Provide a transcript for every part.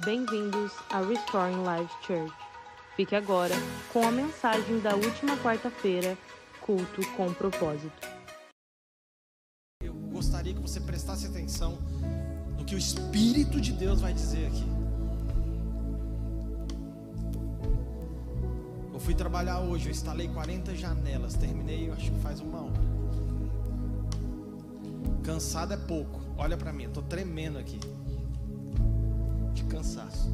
Bem-vindos a Restoring Life Church. Fique agora com a mensagem da última quarta-feira, culto com propósito. Eu gostaria que você prestasse atenção no que o Espírito de Deus vai dizer aqui. Eu fui trabalhar hoje, eu instalei 40 janelas, terminei, acho que faz uma hora. Cansado é pouco. Olha para mim, eu tô tremendo aqui cansaço.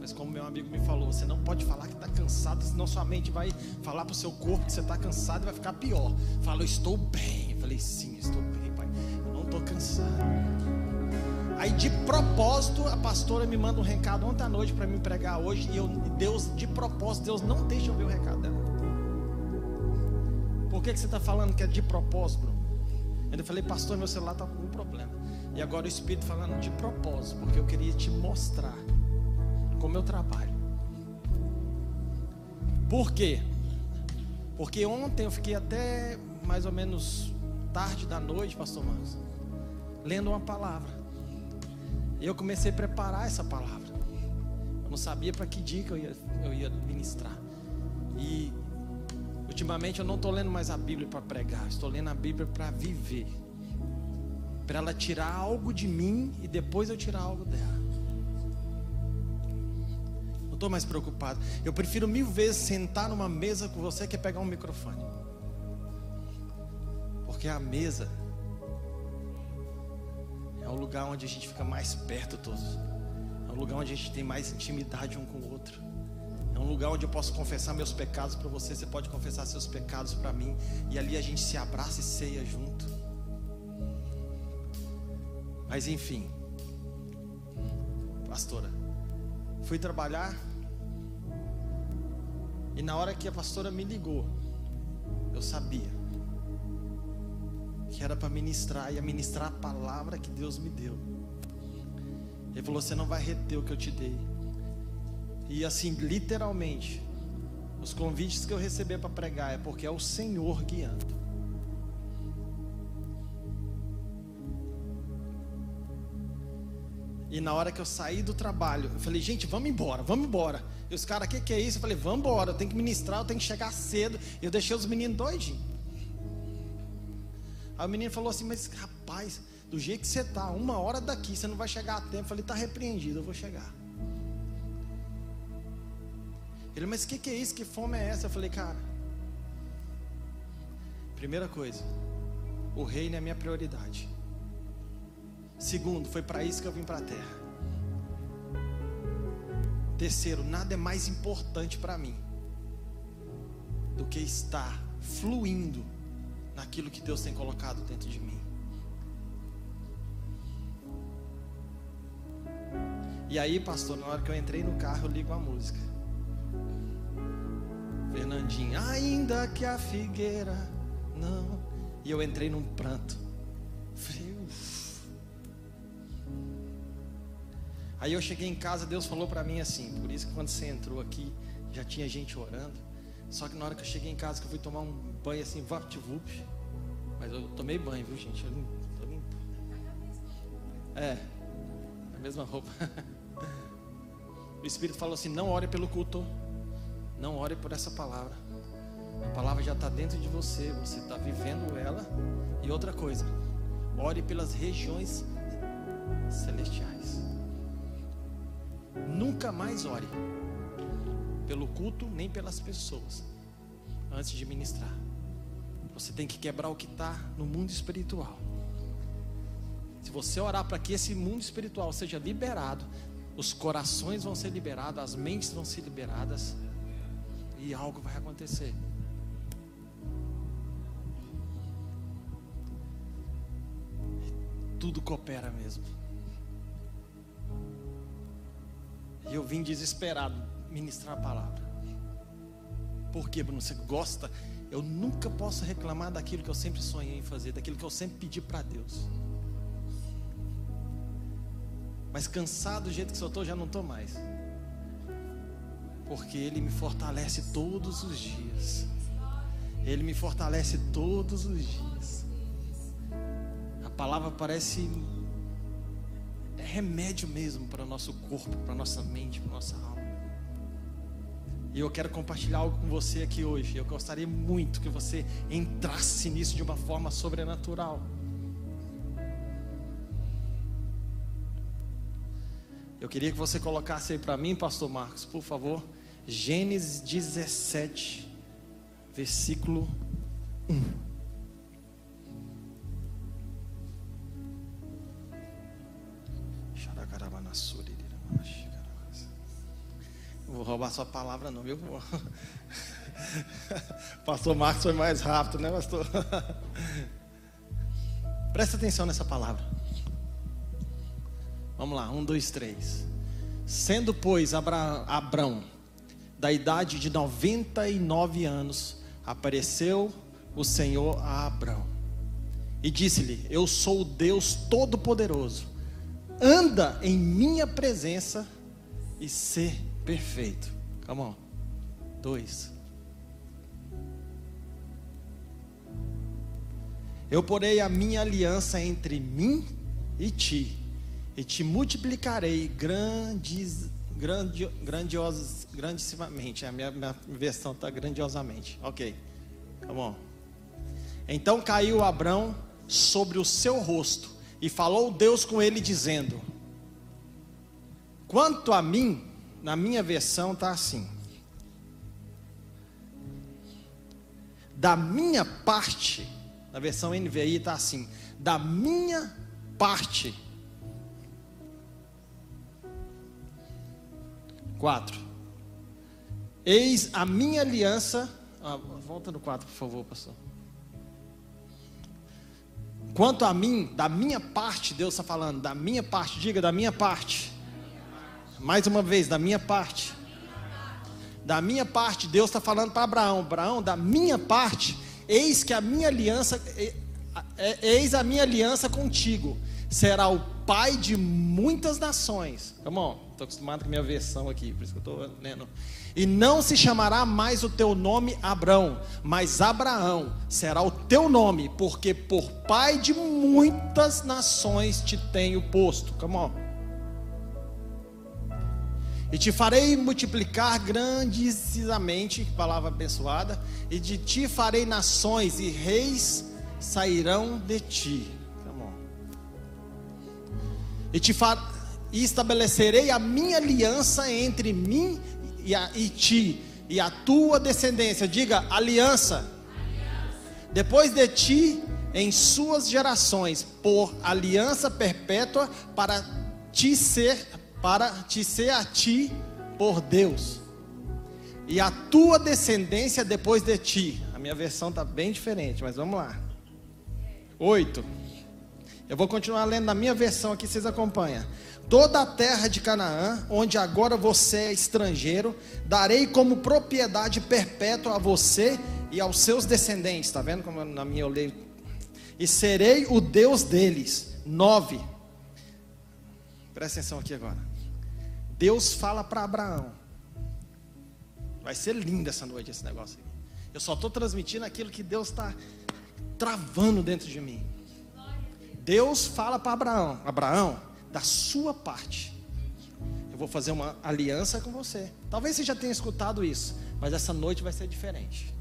Mas como meu amigo me falou, você não pode falar que está cansado, senão sua mente vai falar para o seu corpo que você está cansado e vai ficar pior. Fala, eu estou bem. Eu falei, sim, estou bem, pai. Eu não estou cansado. Aí de propósito, a pastora me manda um recado ontem à noite para me pregar hoje. E eu, Deus, de propósito, Deus não deixa eu ver o recado dela. Por que, que você está falando que é de propósito, Bruno? Eu falei, pastor, meu celular está com algum problema. E agora o Espírito falando de propósito, porque eu queria te mostrar como eu trabalho. Por quê? Porque ontem eu fiquei até mais ou menos tarde da noite, pastor Marcos, lendo uma palavra. E eu comecei a preparar essa palavra. Eu não sabia para que dia que eu ia, eu ia ministrar. E ultimamente eu não estou lendo mais a Bíblia para pregar, estou lendo a Bíblia para viver para ela tirar algo de mim e depois eu tirar algo dela. Não estou mais preocupado. Eu prefiro mil vezes sentar numa mesa com você que pegar um microfone. Porque a mesa é o lugar onde a gente fica mais perto todos. É um lugar onde a gente tem mais intimidade um com o outro. É um lugar onde eu posso confessar meus pecados para você, você pode confessar seus pecados para mim, e ali a gente se abraça e ceia junto. Mas enfim, pastora, fui trabalhar e na hora que a pastora me ligou, eu sabia que era para ministrar e ministrar a palavra que Deus me deu. Ele falou: Você não vai reter o que eu te dei. E assim, literalmente, os convites que eu receber para pregar é porque é o Senhor guiando. E na hora que eu saí do trabalho, eu falei, gente, vamos embora, vamos embora. E os caras, o que, que é isso? Eu falei, vamos embora, eu tenho que ministrar, eu tenho que chegar cedo. E eu deixei os meninos doidinhos. Aí o menino falou assim, mas rapaz, do jeito que você está, uma hora daqui, você não vai chegar a tempo. Eu falei, está repreendido, eu vou chegar. Ele, mas o que, que é isso? Que fome é essa? Eu falei, cara, primeira coisa, o reino é a minha prioridade. Segundo, foi para isso que eu vim para a terra. Terceiro, nada é mais importante para mim do que estar fluindo naquilo que Deus tem colocado dentro de mim. E aí, pastor, na hora que eu entrei no carro, eu ligo a música. Fernandinho, ainda que a figueira não. E eu entrei num pranto. Falei, Aí eu cheguei em casa, Deus falou para mim assim, por isso que quando você entrou aqui, já tinha gente orando. Só que na hora que eu cheguei em casa, que eu fui tomar um banho assim, vapt-vup. Mas eu tomei banho, viu gente? Eu limpo, tô limpo. É, a mesma roupa. o Espírito falou assim: não ore pelo culto, não ore por essa palavra. A palavra já está dentro de você, você está vivendo ela. E outra coisa, ore pelas regiões celestiais. Nunca mais ore pelo culto nem pelas pessoas antes de ministrar. Você tem que quebrar o que está no mundo espiritual. Se você orar para que esse mundo espiritual seja liberado, os corações vão ser liberados, as mentes vão ser liberadas e algo vai acontecer. Tudo coopera mesmo. Eu vim desesperado ministrar a palavra. Por quê, Bruno? Você gosta? Eu nunca posso reclamar daquilo que eu sempre sonhei em fazer, daquilo que eu sempre pedi para Deus. Mas cansado do jeito que eu estou, já não estou mais. Porque Ele me fortalece todos os dias. Ele me fortalece todos os dias. A palavra parece remédio mesmo para o nosso corpo, para a nossa mente, para a nossa alma. E eu quero compartilhar algo com você aqui hoje. Eu gostaria muito que você entrasse nisso de uma forma sobrenatural. Eu queria que você colocasse aí para mim, Pastor Marcos, por favor, Gênesis 17, versículo 1. Vou roubar sua palavra, não, viu? Pastor Marcos foi mais rápido, né, pastor? Presta atenção nessa palavra. Vamos lá, um, dois, três. Sendo, pois, Abra Abrão, da idade de 99 anos, apareceu o Senhor a Abrão e disse-lhe: Eu sou o Deus Todo-Poderoso, anda em minha presença e ser perfeito. Come on. Dois. Eu porei a minha aliança entre mim e ti e te multiplicarei grandes, grandi, grandiosas, grandissimamente. A minha, minha versão está grandiosamente. Ok, tá bom. Então caiu Abrão sobre o seu rosto e falou Deus com ele, dizendo: Quanto a mim, na minha versão está assim. Da minha parte, na versão NVI está assim: Da minha parte 4. Eis a minha aliança. Ah, volta no 4, por favor, pastor. Quanto a mim, da minha parte, Deus está falando, da minha parte, diga da minha parte. Mais uma vez, da minha parte. Da minha parte, Deus está falando para Abraão: Abraão, da minha parte, eis que a minha aliança, eis a minha aliança contigo. Será o pai de muitas nações. Come on. Estou acostumado com a minha versão aqui, por isso que eu estou lendo. E não se chamará mais o teu nome Abrão, mas Abraão será o teu nome, porque por pai de muitas nações te tenho posto. Come on. E te farei multiplicar grandissimamente, palavra abençoada, e de ti farei nações, e reis sairão de ti. E te farei e estabelecerei a minha aliança entre mim e, a, e ti e a tua descendência. Diga aliança. aliança. Depois de ti, em suas gerações, por aliança perpétua para te ser para te ser a ti por Deus. E a tua descendência depois de ti. A minha versão está bem diferente, mas vamos lá. Oito. Eu vou continuar lendo na minha versão aqui, vocês acompanham. Toda a terra de Canaã, onde agora você é estrangeiro, darei como propriedade perpétua a você e aos seus descendentes. Está vendo como na minha eu leio? E serei o Deus deles. Nove. Presta atenção aqui agora. Deus fala para Abraão. Vai ser lindo essa noite esse negócio aqui. Eu só estou transmitindo aquilo que Deus está travando dentro de mim. Deus fala para Abraão: Abraão, da sua parte, eu vou fazer uma aliança com você. Talvez você já tenha escutado isso, mas essa noite vai ser diferente.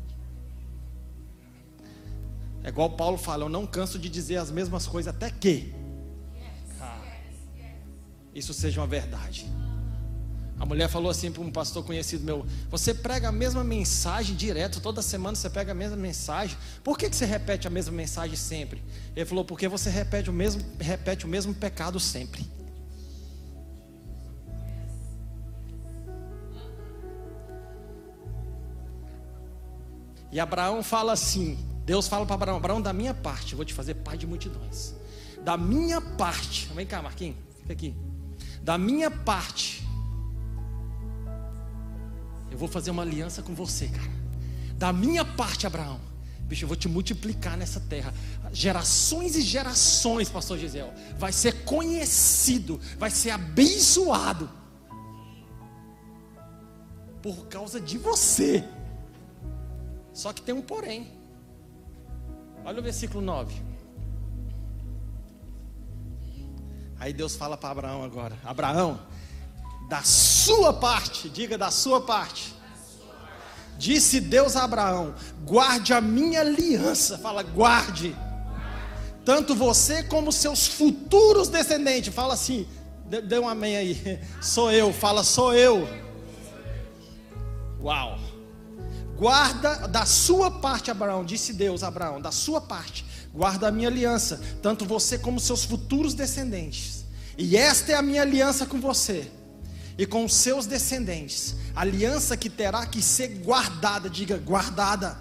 É igual Paulo fala: Eu não canso de dizer as mesmas coisas, até que isso seja uma verdade. A mulher falou assim para um pastor conhecido meu: Você prega a mesma mensagem direto, toda semana você pega a mesma mensagem. Por que, que você repete a mesma mensagem sempre? Ele falou: Porque você repete o mesmo, repete o mesmo pecado sempre. E Abraão fala assim: Deus fala para Abraão: Abraão, da minha parte, eu vou te fazer pai de multidões. Da minha parte, vem cá, Marquinhos, fica aqui. Da minha parte, eu vou fazer uma aliança com você, cara. Da minha parte, Abraão. Bicho, eu vou te multiplicar nessa terra. Gerações e gerações, pastor Gisel. Vai ser conhecido, vai ser abençoado. Por causa de você. Só que tem um porém. Olha o versículo 9. Aí Deus fala para Abraão agora: Abraão, da sua parte, diga da sua parte. Disse Deus a Abraão: guarde a minha aliança. Fala, guarde. Tanto você como seus futuros descendentes. Fala assim, dê um amém aí. Sou eu, fala, sou eu. Uau. Guarda da sua parte, Abraão, disse Deus a Abraão, da sua parte, guarda a minha aliança, tanto você como seus futuros descendentes. E esta é a minha aliança com você e com seus descendentes, aliança que terá que ser guardada, diga guardada.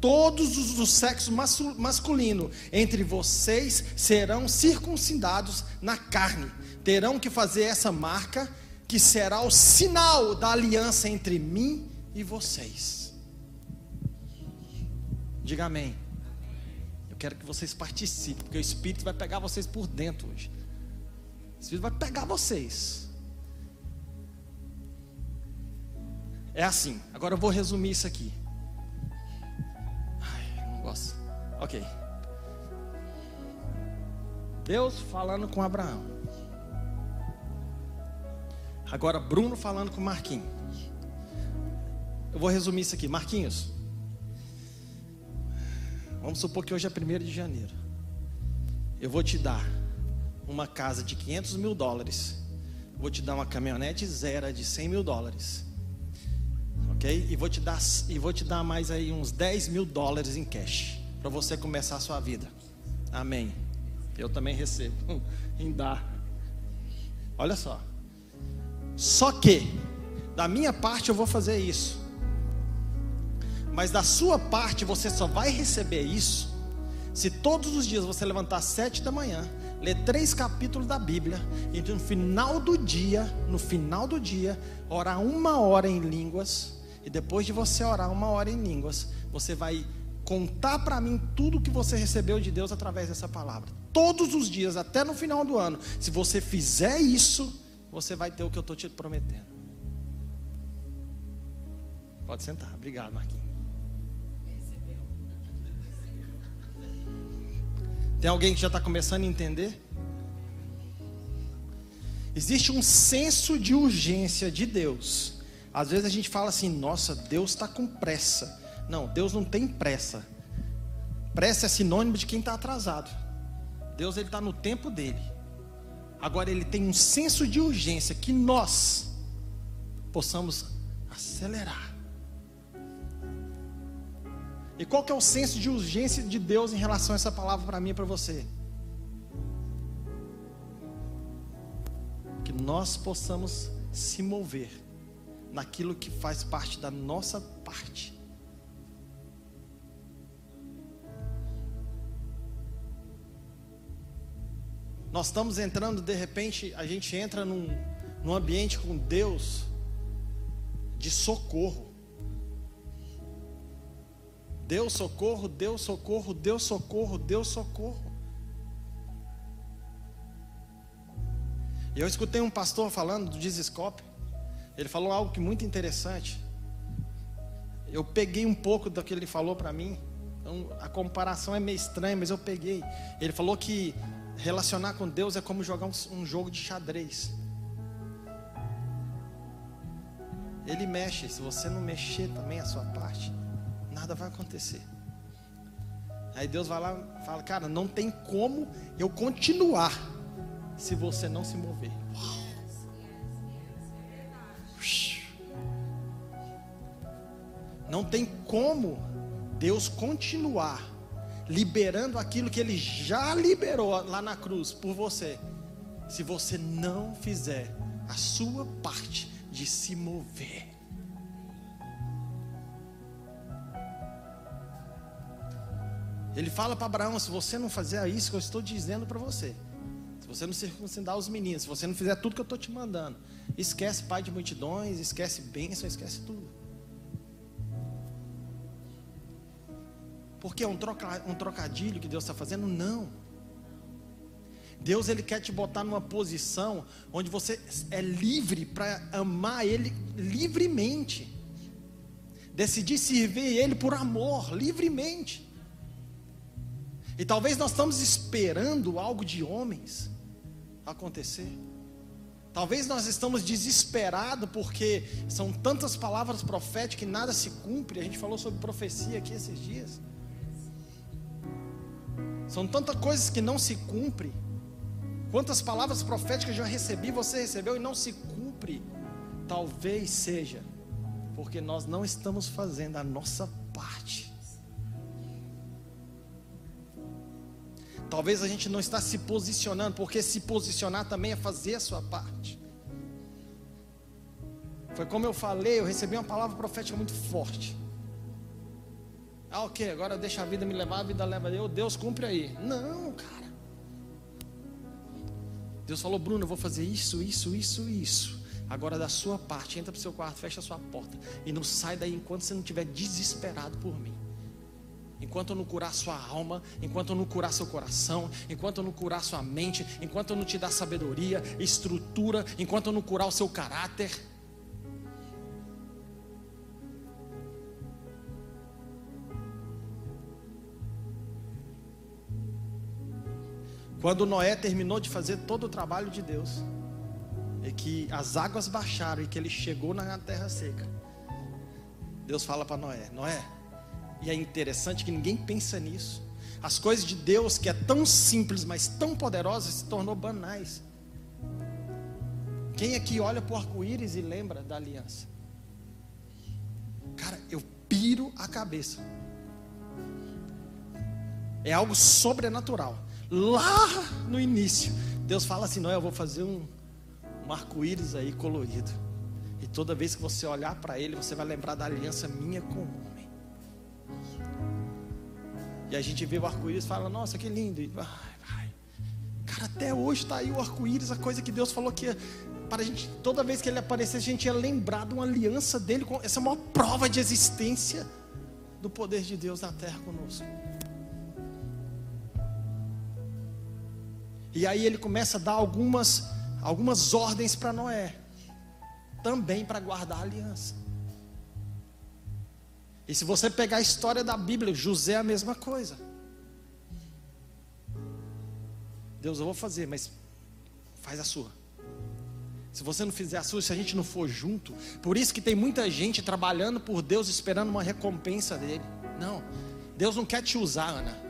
Todos os do sexo masculino entre vocês serão circuncidados na carne, terão que fazer essa marca que será o sinal da aliança entre mim e vocês. Diga amém. Eu quero que vocês participem, porque o Espírito vai pegar vocês por dentro hoje. O Espírito vai pegar vocês. É assim. Agora eu vou resumir isso aqui. Ai, não gosto. Ok. Deus falando com Abraão. Agora Bruno falando com Marquinhos. Eu vou resumir isso aqui. Marquinhos. Vamos supor que hoje é 1 de janeiro. Eu vou te dar uma casa de 500 mil dólares. Vou te dar uma caminhonete zero de 100 mil dólares. Ok? E vou te dar, e vou te dar mais aí uns 10 mil dólares em cash. Para você começar a sua vida. Amém. Eu também recebo. em dar. Olha só. Só que, da minha parte eu vou fazer isso. Mas da sua parte você só vai receber isso se todos os dias você levantar sete da manhã, ler três capítulos da Bíblia e no final do dia, no final do dia, orar uma hora em línguas e depois de você orar uma hora em línguas, você vai contar para mim tudo que você recebeu de Deus através dessa palavra. Todos os dias, até no final do ano. Se você fizer isso, você vai ter o que eu estou te prometendo. Pode sentar. Obrigado, Marquinhos. Tem alguém que já está começando a entender? Existe um senso de urgência de Deus. Às vezes a gente fala assim: nossa, Deus está com pressa. Não, Deus não tem pressa. Pressa é sinônimo de quem está atrasado. Deus ele está no tempo dele. Agora ele tem um senso de urgência que nós possamos acelerar. E qual que é o senso de urgência de Deus em relação a essa palavra para mim e para você? Que nós possamos se mover naquilo que faz parte da nossa parte. Nós estamos entrando, de repente, a gente entra num, num ambiente com Deus de socorro. Deus socorro, Deus socorro, Deus socorro, Deus socorro. Eu escutei um pastor falando do Dizescope. Ele falou algo que muito interessante. Eu peguei um pouco do que ele falou para mim. Então, a comparação é meio estranha, mas eu peguei. Ele falou que relacionar com Deus é como jogar um, jogo de xadrez. Ele mexe, se você não mexer também a sua parte, nada vai acontecer. Aí Deus vai lá e fala: Cara, não tem como eu continuar se você não se mover. Não tem como Deus continuar liberando aquilo que Ele já liberou lá na cruz por você, se você não fizer a sua parte de se mover. Ele fala para Abraão: se você não fazer isso que eu estou dizendo para você, se você não circuncidar os meninos, se você não fizer tudo que eu estou te mandando, esquece pai de multidões, esquece bênção, esquece tudo. Porque é um, troca, um trocadilho que Deus está fazendo? Não. Deus ele quer te botar numa posição onde você é livre para amar Ele livremente, decidir servir Ele por amor, livremente. E talvez nós estamos esperando algo de homens, acontecer. Talvez nós estamos desesperados porque são tantas palavras proféticas e nada se cumpre. A gente falou sobre profecia aqui esses dias. São tantas coisas que não se cumpre. Quantas palavras proféticas já recebi, você recebeu e não se cumpre. Talvez seja porque nós não estamos fazendo a nossa parte. Talvez a gente não está se posicionando, porque se posicionar também é fazer a sua parte. Foi como eu falei, eu recebi uma palavra profética muito forte. Ah, ok, agora deixa a vida me levar, a vida leva eu, Deus cumpre aí. Não, cara. Deus falou, Bruno, eu vou fazer isso, isso, isso, isso. Agora da sua parte, entra para o seu quarto, fecha a sua porta e não sai daí enquanto você não estiver desesperado por mim enquanto eu não curar sua alma, enquanto eu não curar seu coração, enquanto eu não curar sua mente, enquanto eu não te dar sabedoria, estrutura, enquanto eu não curar o seu caráter. Quando Noé terminou de fazer todo o trabalho de Deus, e que as águas baixaram e que ele chegou na terra seca, Deus fala para Noé: Noé, e é interessante que ninguém pensa nisso. As coisas de Deus, que é tão simples, mas tão poderosa, se tornou banais. Quem aqui olha para o arco-íris e lembra da aliança? Cara, eu piro a cabeça. É algo sobrenatural. Lá no início, Deus fala assim: não, eu vou fazer um, um arco-íris aí colorido. E toda vez que você olhar para ele, você vai lembrar da aliança minha com e a gente vê o arco-íris e fala, nossa, que lindo. E vai, vai. Cara, até hoje está aí o arco-íris, a coisa que Deus falou que para a gente, toda vez que ele aparecer, a gente ia lembrar de uma aliança dele, com essa é a maior prova de existência do poder de Deus na terra conosco. E aí ele começa a dar algumas, algumas ordens para Noé, também para guardar a aliança. E se você pegar a história da Bíblia, José é a mesma coisa. Deus, eu vou fazer, mas faz a sua. Se você não fizer a sua, se a gente não for junto, por isso que tem muita gente trabalhando por Deus esperando uma recompensa dele. Não, Deus não quer te usar, Ana.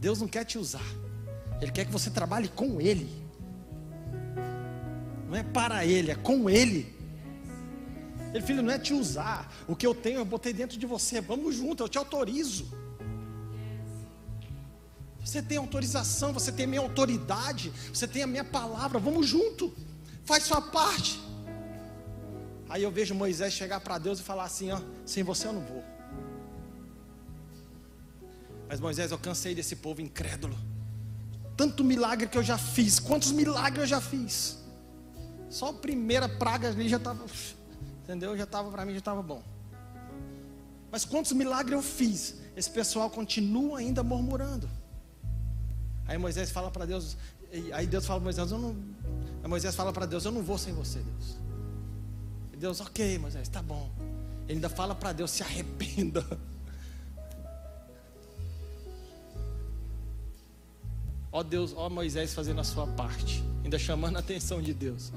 Deus não quer te usar. Ele quer que você trabalhe com Ele. Não é para Ele, é com Ele. Ele, filho, não é te usar. O que eu tenho, eu botei dentro de você. Vamos junto, eu te autorizo. Você tem autorização, você tem minha autoridade, você tem a minha palavra. Vamos junto. Faz sua parte. Aí eu vejo Moisés chegar para Deus e falar assim: ó, sem você eu não vou. Mas Moisés, eu cansei desse povo incrédulo. Tanto milagre que eu já fiz, quantos milagres eu já fiz. Só a primeira praga ali já estava. Entendeu? Já estava para mim, já estava bom. Mas quantos milagres eu fiz? Esse pessoal continua ainda murmurando. Aí Moisés fala para Deus, aí Deus fala para Moisés, eu não, aí Moisés fala para Deus, eu não vou sem você, Deus. E Deus, ok, Moisés, tá bom. Ele ainda fala para Deus, se arrependa. Ó Deus, ó Moisés fazendo a sua parte, ainda chamando a atenção de Deus.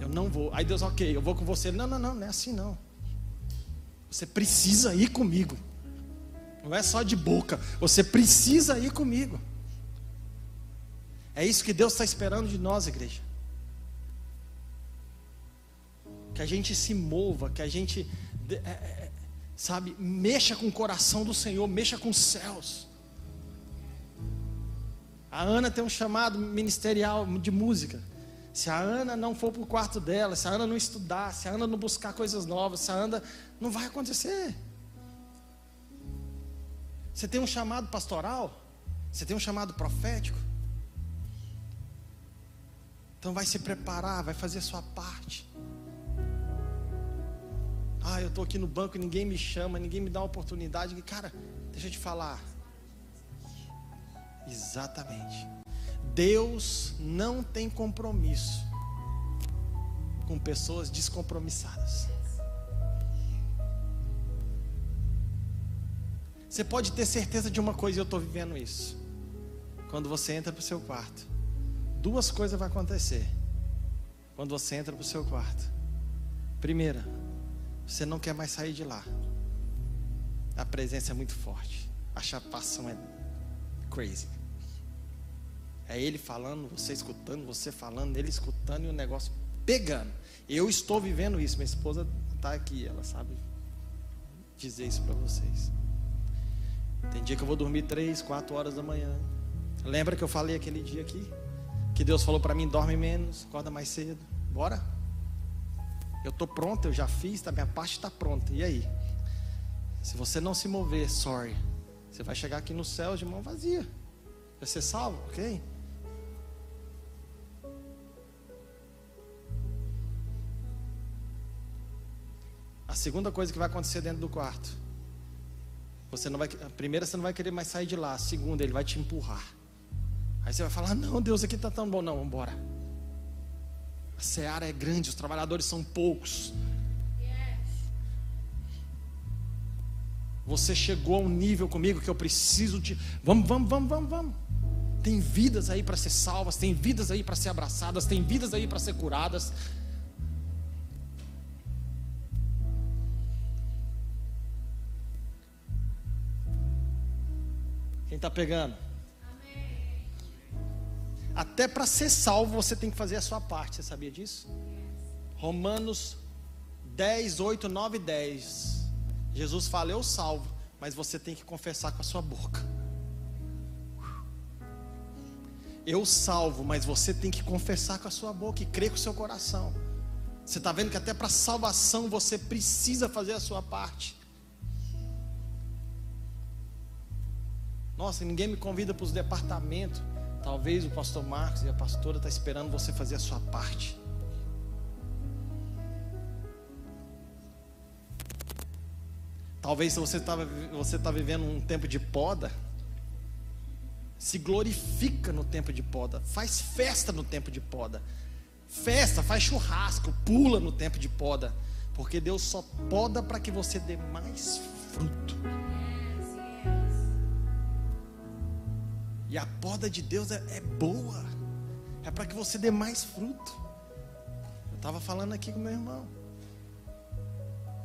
Eu não vou. Aí Deus, ok, eu vou com você. Não, não, não, não é assim não. Você precisa ir comigo. Não é só de boca. Você precisa ir comigo. É isso que Deus está esperando de nós, igreja. Que a gente se mova, que a gente, é, é, sabe, mexa com o coração do Senhor, mexa com os céus. A Ana tem um chamado ministerial de música. Se a Ana não for para o quarto dela, se a Ana não estudar, se a Ana não buscar coisas novas, se a Ana. Não vai acontecer. Você tem um chamado pastoral? Você tem um chamado profético? Então vai se preparar, vai fazer a sua parte. Ah, eu estou aqui no banco ninguém me chama, ninguém me dá uma oportunidade. Cara, deixa eu te falar. Exatamente. Deus não tem compromisso com pessoas descompromissadas. Você pode ter certeza de uma coisa, e eu estou vivendo isso. Quando você entra para o seu quarto, duas coisas vão acontecer. Quando você entra para o seu quarto. Primeira, você não quer mais sair de lá. A presença é muito forte. A chapação é crazy. É ele falando, você escutando, você falando, ele escutando e o negócio pegando. Eu estou vivendo isso. Minha esposa está aqui, ela sabe dizer isso para vocês. Tem dia que eu vou dormir três, quatro horas da manhã. Lembra que eu falei aquele dia aqui? Que Deus falou para mim: dorme menos, acorda mais cedo. Bora? Eu estou pronto, eu já fiz, tá, minha parte está pronta. E aí? Se você não se mover, sorry. Você vai chegar aqui no céu de mão vazia. Vai ser salvo, ok? A segunda coisa que vai acontecer dentro do quarto. Você não vai, a primeira você não vai querer mais sair de lá. A segunda ele vai te empurrar. Aí você vai falar: "Não, Deus, aqui está tão bom, não, vamos embora". A seara é grande, os trabalhadores são poucos. Você chegou a um nível comigo que eu preciso de. Vamos, vamos, vamos, vamos, vamos. Tem vidas aí para ser salvas, tem vidas aí para ser abraçadas, tem vidas aí para ser curadas. Está pegando? Até para ser salvo você tem que fazer a sua parte, você sabia disso? Romanos 10, 8, 9 e 10. Jesus fala: Eu salvo, mas você tem que confessar com a sua boca. Eu salvo, mas você tem que confessar com a sua boca e crer com o seu coração. Você está vendo que até para salvação você precisa fazer a sua parte. Nossa, ninguém me convida para os departamentos. Talvez o pastor Marcos e a pastora estão tá esperando você fazer a sua parte. Talvez se você está você tá vivendo um tempo de poda, se glorifica no tempo de poda, faz festa no tempo de poda, festa, faz churrasco, pula no tempo de poda, porque Deus só poda para que você dê mais fruto. E a poda de Deus é, é boa, é para que você dê mais fruto. Eu estava falando aqui com meu irmão.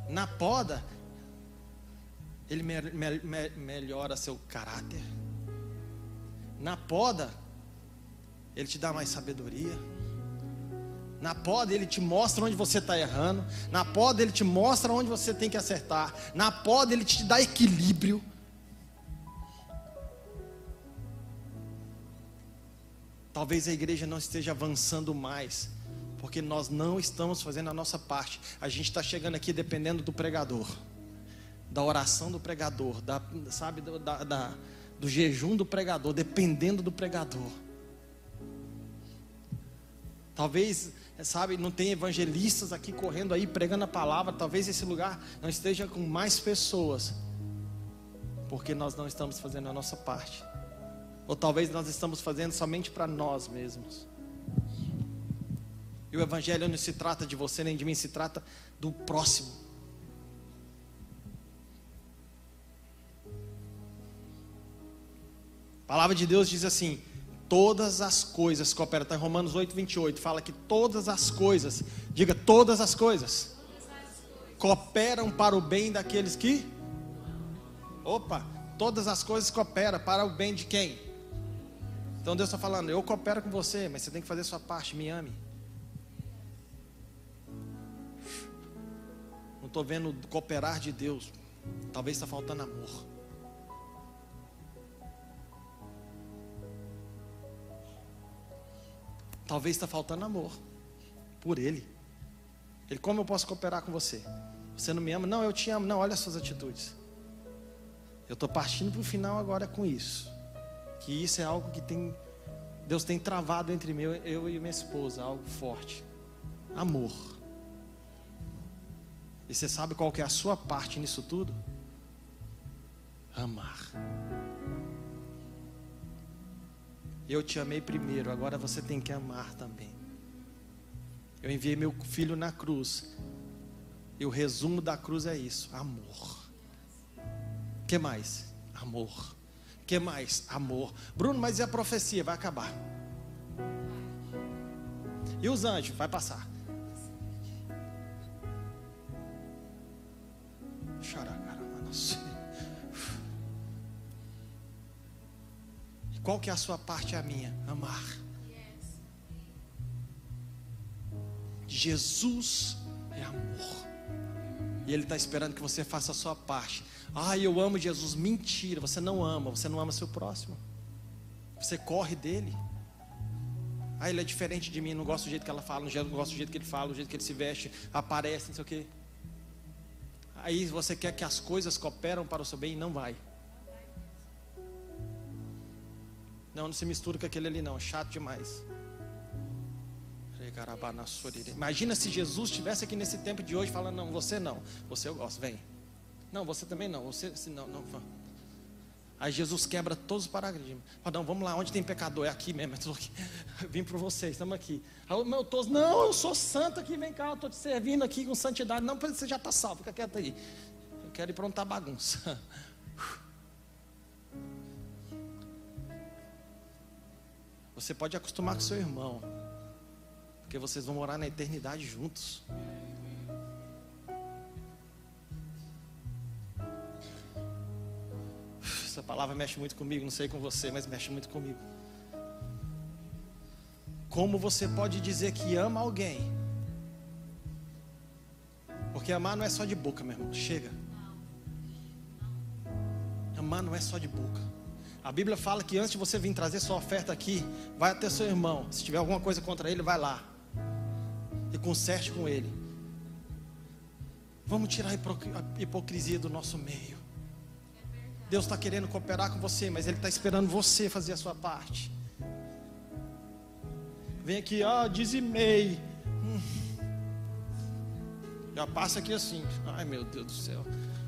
Na poda, ele me, me, me, melhora seu caráter. Na poda, ele te dá mais sabedoria. Na poda, ele te mostra onde você está errando. Na poda, ele te mostra onde você tem que acertar. Na poda, ele te dá equilíbrio. Talvez a igreja não esteja avançando mais, porque nós não estamos fazendo a nossa parte. A gente está chegando aqui dependendo do pregador, da oração do pregador, da, sabe, da, da, do jejum do pregador, dependendo do pregador. Talvez, sabe, não tem evangelistas aqui correndo aí pregando a palavra. Talvez esse lugar não esteja com mais pessoas, porque nós não estamos fazendo a nossa parte. Ou talvez nós estamos fazendo somente para nós mesmos. E o Evangelho não se trata de você nem de mim, se trata do próximo. A palavra de Deus diz assim: todas as coisas cooperam. Está em Romanos 8, 28. Fala que todas as coisas, diga todas as coisas, cooperam para o bem daqueles que. Opa, todas as coisas cooperam para o bem de quem? Então Deus está falando, eu coopero com você, mas você tem que fazer sua parte, me ame. Não estou vendo cooperar de Deus. Talvez está faltando amor. Talvez está faltando amor por Ele. Ele, como eu posso cooperar com você? Você não me ama? Não, eu te amo. Não, olha as suas atitudes. Eu estou partindo para o final agora com isso que isso é algo que tem Deus tem travado entre meu, eu e minha esposa, algo forte. Amor. E você sabe qual que é a sua parte nisso tudo? Amar. Eu te amei primeiro, agora você tem que amar também. Eu enviei meu filho na cruz. E o resumo da cruz é isso: amor. Que mais? Amor. Que mais? Amor. Bruno, mas e a profecia? Vai acabar. E os anjos? Vai passar. E qual que é a sua parte? A minha. Amar. Jesus é amor. E Ele está esperando que você faça a sua parte. Ah, eu amo Jesus. Mentira, você não ama. Você não ama seu próximo. Você corre dele. Ah, ele é diferente de mim. Não gosto do jeito que ela fala. Não gosto do jeito que ele fala. Do jeito que ele se veste. Aparece, não sei o quê. Aí você quer que as coisas cooperam para o seu bem e não vai. Não, não se mistura com aquele ali não. Chato demais. Imagina se Jesus estivesse aqui nesse tempo de hoje falando, não, você não, você eu gosto, vem. Não, você também não, você se não, não. Aí Jesus quebra todos os paradigmas. Fala, não, vamos lá, onde tem pecador? É aqui mesmo, eu aqui. vim para vocês, estamos aqui. Aí, meu não, eu sou santo aqui, vem cá, eu estou te servindo aqui com santidade. Não, você já está salvo, fica quieto aí. Eu quero ir está bagunça. Você pode acostumar com seu irmão. Porque vocês vão morar na eternidade juntos. Essa palavra mexe muito comigo, não sei com você, mas mexe muito comigo. Como você pode dizer que ama alguém? Porque amar não é só de boca, meu irmão. Chega. Amar não é só de boca. A Bíblia fala que antes de você vir trazer sua oferta aqui, vai até seu irmão. Se tiver alguma coisa contra ele, vai lá e conserte com Ele. Vamos tirar a hipocrisia do nosso meio. Deus está querendo cooperar com você, mas Ele está esperando você fazer a sua parte. Vem aqui, ó, dizimei. Hum. Já passa aqui assim. Ai meu Deus do céu.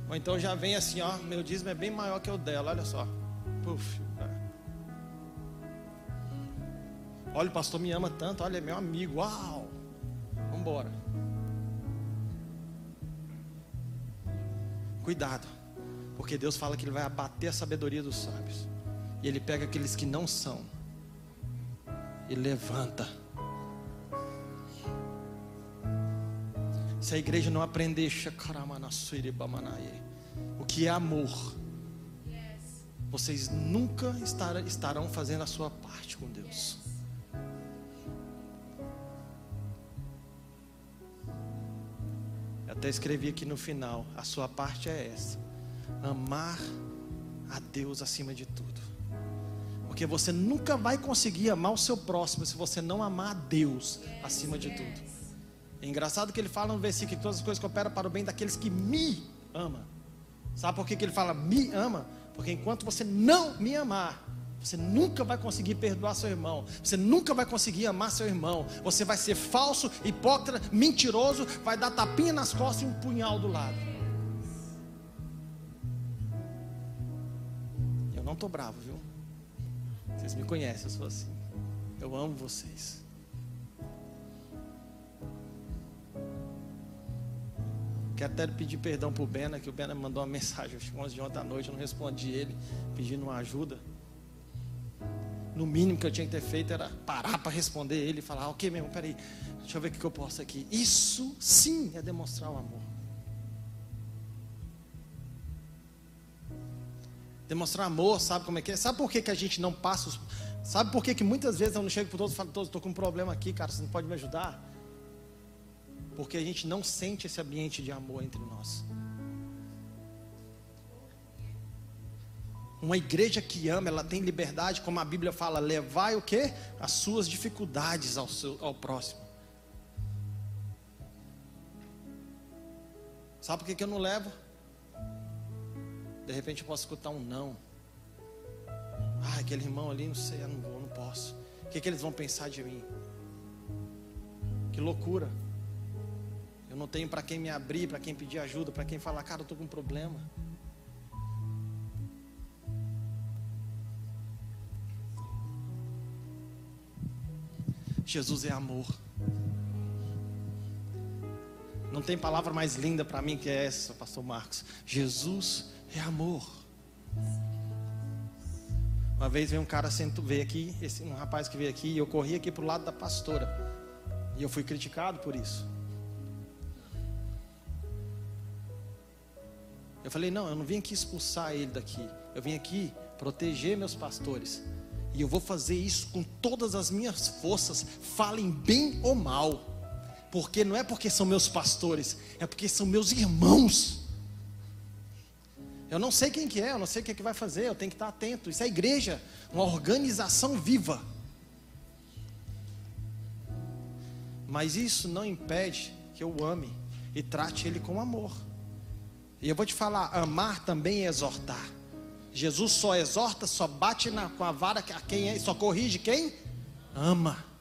Ou então já vem assim, ó. Meu dízimo é bem maior que o dela, olha só. Puf. Olha, o pastor me ama tanto, olha, é meu amigo. Uau! embora. Cuidado, porque Deus fala que Ele vai abater a sabedoria dos sábios, e Ele pega aqueles que não são, e levanta. Se a igreja não aprender o que é amor, vocês nunca estarão fazendo a sua parte com Deus. Até escrevi aqui no final: a sua parte é essa. Amar a Deus acima de tudo. Porque você nunca vai conseguir amar o seu próximo se você não amar a Deus acima de tudo. É engraçado que ele fala no versículo que todas as coisas cooperam para o bem daqueles que me amam. Sabe por que, que ele fala me ama? Porque enquanto você não me amar, você nunca vai conseguir perdoar seu irmão. Você nunca vai conseguir amar seu irmão. Você vai ser falso, hipócrita, mentiroso, vai dar tapinha nas costas e um punhal do lado. Não estou bravo, viu? Vocês me conhecem, eu sou assim. Eu amo vocês. Quero até pedir perdão para o Bena, que o Bena mandou uma mensagem às 11 de ontem à noite, eu não respondi ele, pedindo uma ajuda no mínimo que eu tinha que ter feito era parar para responder ele e falar, ok mesmo, peraí, deixa eu ver o que eu posso aqui. Isso sim é demonstrar o amor. Demonstrar amor, sabe como é que é? Sabe por que, que a gente não passa os... Sabe por que, que muitas vezes eu não chego para todos e falo, todos, estou com um problema aqui, cara, você não pode me ajudar? Porque a gente não sente esse ambiente de amor entre nós. Uma igreja que ama, ela tem liberdade, como a Bíblia fala, levai o que? As suas dificuldades ao, seu, ao próximo. Sabe por que, que eu não levo? De repente eu posso escutar um não. Ah, aquele irmão ali, não sei, eu não vou, não posso. O que, que eles vão pensar de mim? Que loucura. Eu não tenho para quem me abrir, para quem pedir ajuda, para quem falar, cara, eu estou com um problema. Jesus é amor. Não tem palavra mais linda para mim que essa, Pastor Marcos. Jesus é amor. Uma vez veio um cara sento, veio aqui, esse, um rapaz que veio aqui, e eu corri aqui pro lado da pastora. E eu fui criticado por isso. Eu falei, não, eu não vim aqui expulsar ele daqui. Eu vim aqui proteger meus pastores. E eu vou fazer isso com todas as minhas forças, falem bem ou mal. Porque não é porque são meus pastores, é porque são meus irmãos. Eu não sei quem que é, eu não sei o que, é que vai fazer, eu tenho que estar atento. Isso é igreja, uma organização viva. Mas isso não impede que eu ame e trate ele com amor. E eu vou te falar, amar também é exortar. Jesus só exorta, só bate na, com a vara a quem é, só corrige quem ama.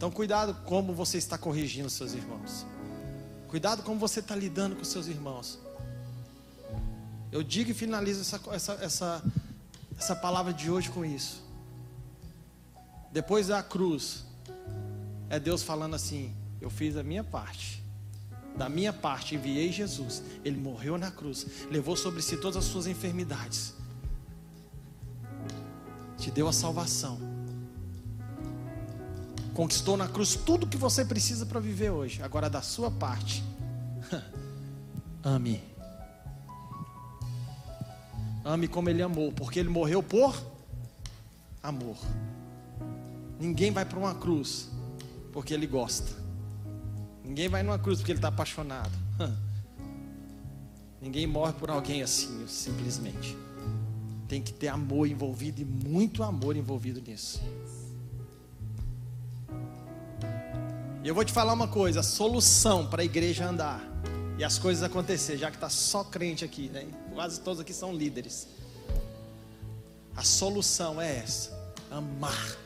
Então, cuidado como você está corrigindo seus irmãos. Cuidado como você está lidando com seus irmãos. Eu digo e finalizo essa, essa, essa, essa palavra de hoje com isso. Depois da cruz, é Deus falando assim: Eu fiz a minha parte. Da minha parte, enviei Jesus. Ele morreu na cruz, levou sobre si todas as suas enfermidades, te deu a salvação conquistou na cruz tudo que você precisa para viver hoje. Agora, da sua parte, ame. Ame como Ele amou, porque Ele morreu por amor. Ninguém vai para uma cruz porque Ele gosta. Ninguém vai numa cruz porque Ele está apaixonado. Ninguém morre por alguém assim, simplesmente. Tem que ter amor envolvido e muito amor envolvido nisso. E eu vou te falar uma coisa: a solução para a igreja andar e as coisas acontecer, já que está só crente aqui, né? quase todos aqui são líderes. A solução é essa: amar,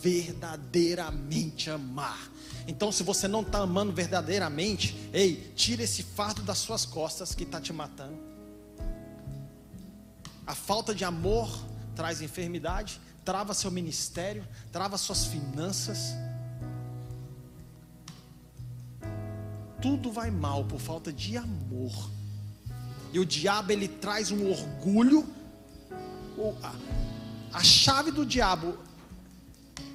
verdadeiramente amar. Então, se você não está amando verdadeiramente, ei, tira esse fardo das suas costas que está te matando. A falta de amor traz enfermidade, trava seu ministério, trava suas finanças. Tudo vai mal por falta de amor. E o diabo ele traz um orgulho. A chave do diabo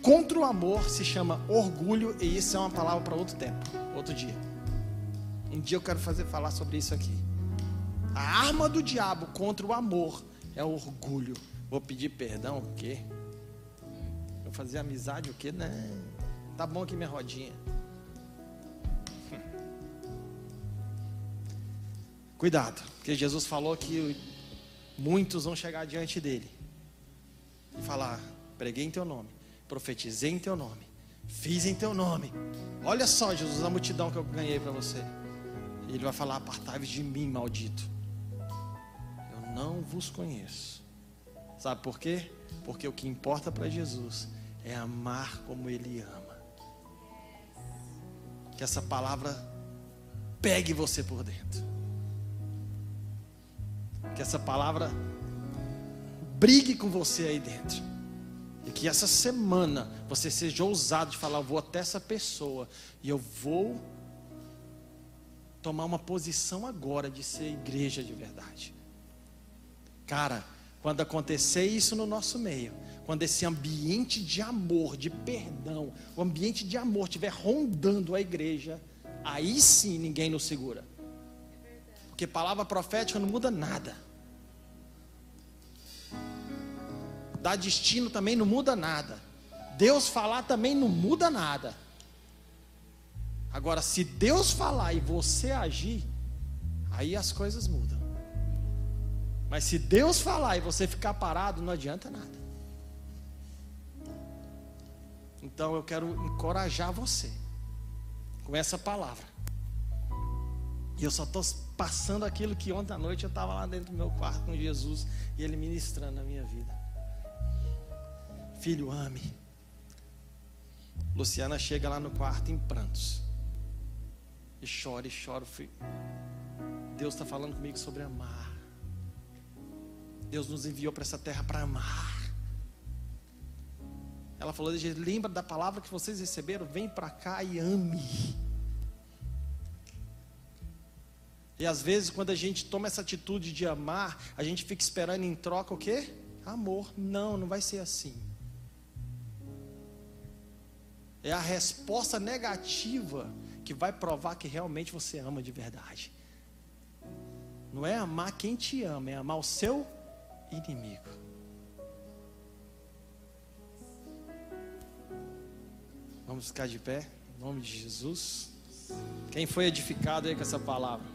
contra o amor se chama orgulho e isso é uma palavra para outro tempo, outro dia. Um dia eu quero fazer falar sobre isso aqui. A arma do diabo contra o amor é o orgulho. Vou pedir perdão o quê? Vou fazer amizade o quê? Não. Tá bom aqui minha rodinha. Cuidado, porque Jesus falou que muitos vão chegar diante dele e falar: preguei em teu nome, profetizei em teu nome, fiz em teu nome. Olha só, Jesus, a multidão que eu ganhei para você. E ele vai falar: apartai-vos de mim, maldito. Eu não vos conheço. Sabe por quê? Porque o que importa para Jesus é amar como Ele ama. Que essa palavra pegue você por dentro. Que essa palavra brigue com você aí dentro. E que essa semana você seja ousado de falar: eu vou até essa pessoa e eu vou tomar uma posição agora de ser igreja de verdade. Cara, quando acontecer isso no nosso meio, quando esse ambiente de amor, de perdão, o ambiente de amor estiver rondando a igreja, aí sim ninguém nos segura. Porque palavra profética não muda nada. Dar destino também não muda nada. Deus falar também não muda nada. Agora, se Deus falar e você agir, aí as coisas mudam. Mas se Deus falar e você ficar parado, não adianta nada. Então eu quero encorajar você com essa palavra. E eu só estou passando aquilo que ontem à noite eu estava lá dentro do meu quarto com Jesus e Ele ministrando na minha vida. Filho, ame. Luciana chega lá no quarto em prantos. E chora e chora. Deus está falando comigo sobre amar. Deus nos enviou para essa terra para amar. Ela falou: lembra da palavra que vocês receberam? Vem para cá e ame. E às vezes, quando a gente toma essa atitude de amar, a gente fica esperando em troca o quê? Amor. Não, não vai ser assim. É a resposta negativa que vai provar que realmente você ama de verdade. Não é amar quem te ama, é amar o seu inimigo. Vamos ficar de pé, em nome de Jesus. Quem foi edificado aí com essa palavra?